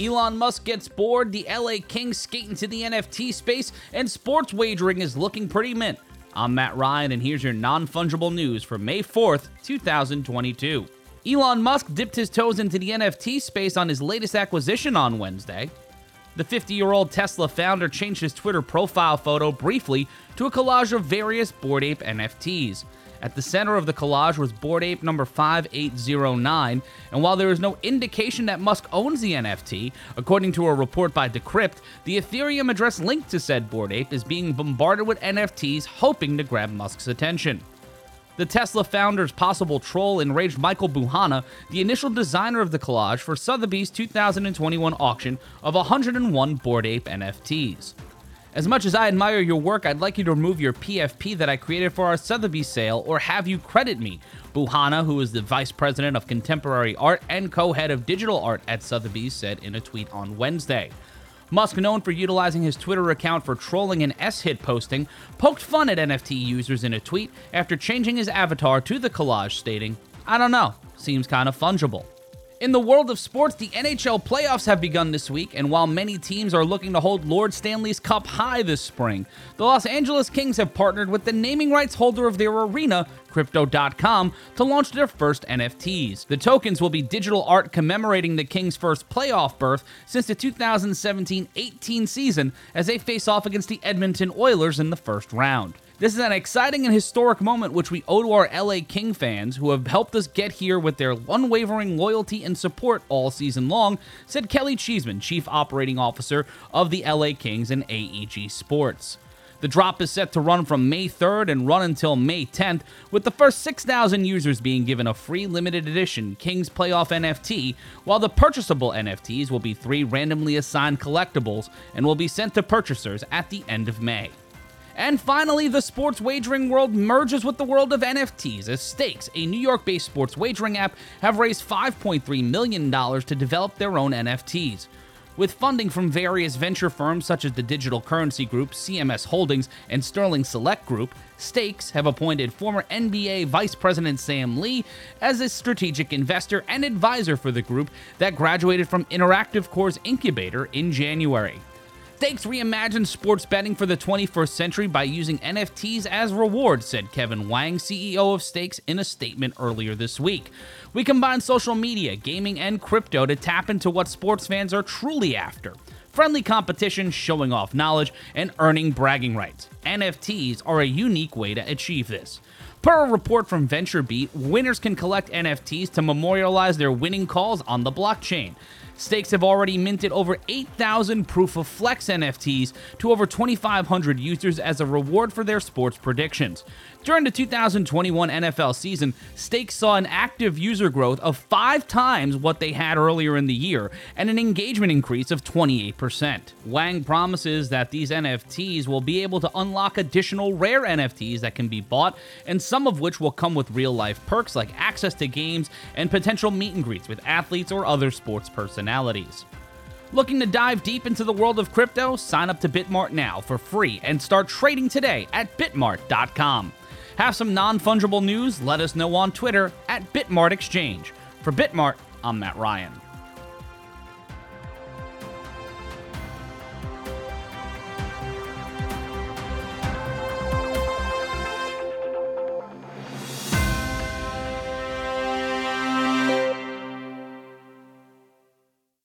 Elon Musk gets bored, the LA Kings skate into the NFT space, and sports wagering is looking pretty mint. I'm Matt Ryan, and here's your non fungible news for May 4th, 2022. Elon Musk dipped his toes into the NFT space on his latest acquisition on Wednesday. The 50 year old Tesla founder changed his Twitter profile photo briefly to a collage of various Bored Ape NFTs. At the center of the collage was Bored Ape number 5809, and while there is no indication that Musk owns the NFT, according to a report by Decrypt, the Ethereum address linked to said Bored Ape is being bombarded with NFTs hoping to grab Musk's attention. The Tesla founder's possible troll enraged Michael Bouhanna, the initial designer of the collage for Sotheby's 2021 auction of 101 Bored Ape NFTs. As much as I admire your work, I'd like you to remove your PFP that I created for our Sotheby's sale or have you credit me. Bouhanna, who is the vice president of contemporary art and co head of digital art at Sotheby's, said in a tweet on Wednesday. Musk, known for utilizing his Twitter account for trolling and S hit posting, poked fun at NFT users in a tweet after changing his avatar to the collage, stating, I don't know, seems kind of fungible. In the world of sports, the NHL playoffs have begun this week, and while many teams are looking to hold Lord Stanley's Cup high this spring, the Los Angeles Kings have partnered with the naming rights holder of their arena, Crypto.com, to launch their first NFTs. The tokens will be digital art commemorating the Kings' first playoff berth since the 2017 18 season as they face off against the Edmonton Oilers in the first round. This is an exciting and historic moment which we owe to our LA King fans who have helped us get here with their unwavering loyalty and support all season long, said Kelly Cheeseman, Chief Operating Officer of the LA Kings and AEG Sports. The drop is set to run from May 3rd and run until May 10th, with the first 6,000 users being given a free limited edition Kings Playoff NFT, while the purchasable NFTs will be three randomly assigned collectibles and will be sent to purchasers at the end of May. And finally, the sports wagering world merges with the world of NFTs as Stakes, a New York based sports wagering app, have raised $5.3 million to develop their own NFTs. With funding from various venture firms such as the Digital Currency Group, CMS Holdings, and Sterling Select Group, Stakes have appointed former NBA Vice President Sam Lee as a strategic investor and advisor for the group that graduated from Interactive Core's incubator in January. Stakes reimagines sports betting for the 21st century by using NFTs as rewards, said Kevin Wang, CEO of Stakes, in a statement earlier this week. We combine social media, gaming, and crypto to tap into what sports fans are truly after friendly competition, showing off knowledge, and earning bragging rights. NFTs are a unique way to achieve this. Per a report from VentureBeat, winners can collect NFTs to memorialize their winning calls on the blockchain. Stakes have already minted over 8,000 Proof of Flex NFTs to over 2,500 users as a reward for their sports predictions. During the 2021 NFL season, Stakes saw an active user growth of five times what they had earlier in the year and an engagement increase of 28%. Wang promises that these NFTs will be able to unlock additional rare NFTs that can be bought, and some of which will come with real life perks like access to games and potential meet and greets with athletes or other sports personalities. Looking to dive deep into the world of crypto? Sign up to Bitmart now for free and start trading today at bitmart.com. Have some non fungible news? Let us know on Twitter at Bitmart Exchange. For Bitmart, I'm Matt Ryan.